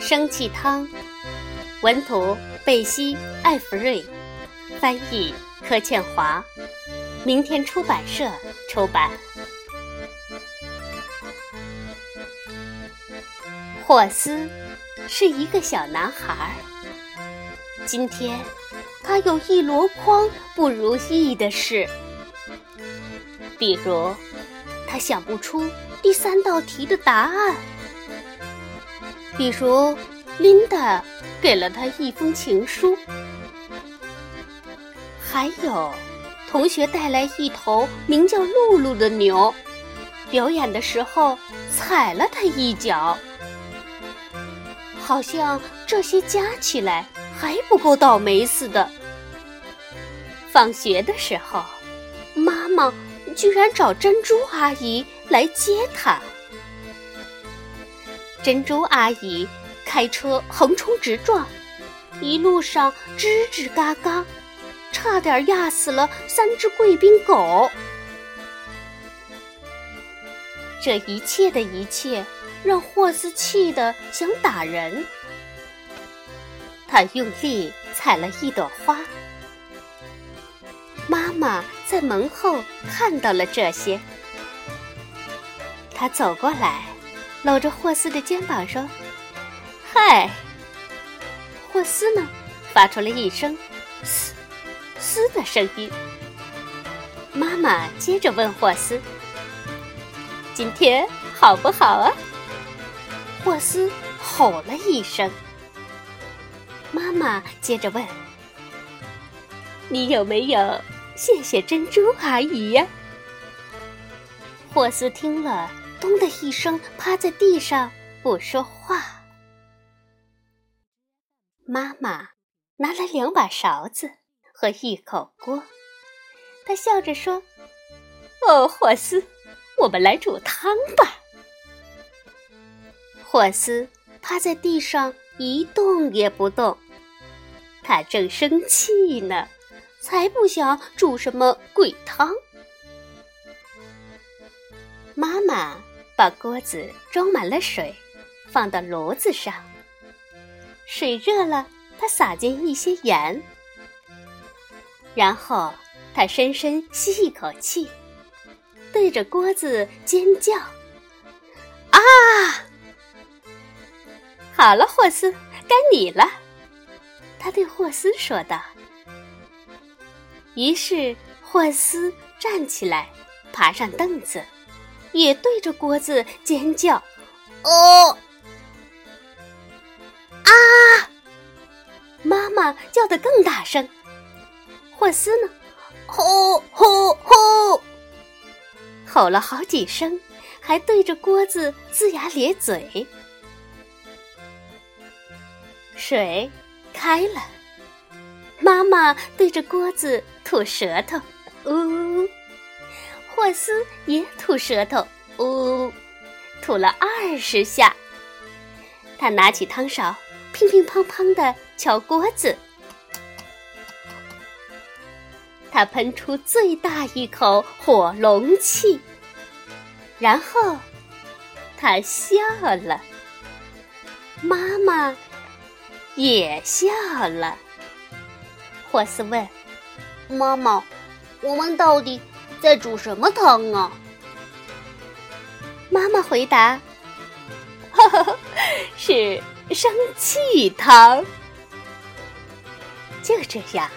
生气汤，文图贝西·艾弗瑞，翻译柯倩华，明天出版社出版。霍斯是一个小男孩，今天他有一箩筐不如意的事，比如他想不出第三道题的答案。比如，琳达给了他一封情书，还有同学带来一头名叫露露的牛，表演的时候踩了他一脚。好像这些加起来还不够倒霉似的。放学的时候，妈妈居然找珍珠阿姨来接他。珍珠阿姨开车横冲直撞，一路上吱吱嘎嘎，差点压死了三只贵宾狗。这一切的一切让霍斯气得想打人。他用力踩了一朵花。妈妈在门后看到了这些，他走过来。搂着霍斯的肩膀说：“嗨。”霍斯呢，发出了一声“嘶嘶”的声音。妈妈接着问霍斯：“今天好不好啊？”霍斯吼了一声。妈妈接着问：“你有没有谢谢珍珠阿姨呀？”霍斯听了。咚的一声，趴在地上不说话。妈妈拿来两把勺子和一口锅，她笑着说：“哦，霍斯，我们来煮汤吧。”霍斯趴在地上一动也不动，他正生气呢，才不想煮什么鬼汤。妈妈。把锅子装满了水，放到炉子上。水热了，他撒进一些盐，然后他深深吸一口气，对着锅子尖叫：“啊！”好了，霍斯，该你了。”他对霍斯说道。于是霍斯站起来，爬上凳子。也对着锅子尖叫，哦！啊！妈妈叫得更大声。霍斯呢？吼吼吼！吼了好几声，还对着锅子龇牙咧嘴。水开了，妈对着锅子吐舌头，呜。霍斯也吐舌头，呜，吐了二十下。他拿起汤勺，乒乒乓乓的敲锅子。他喷出最大一口火龙气，然后他笑了。妈妈也笑了。霍斯问：“妈妈，我们到底？”在煮什么汤啊？妈妈回答：“是生气汤。”就这样，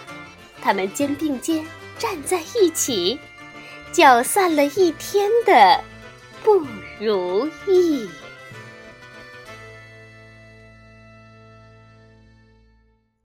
他们肩并肩站在一起，搅散了一天的不如意。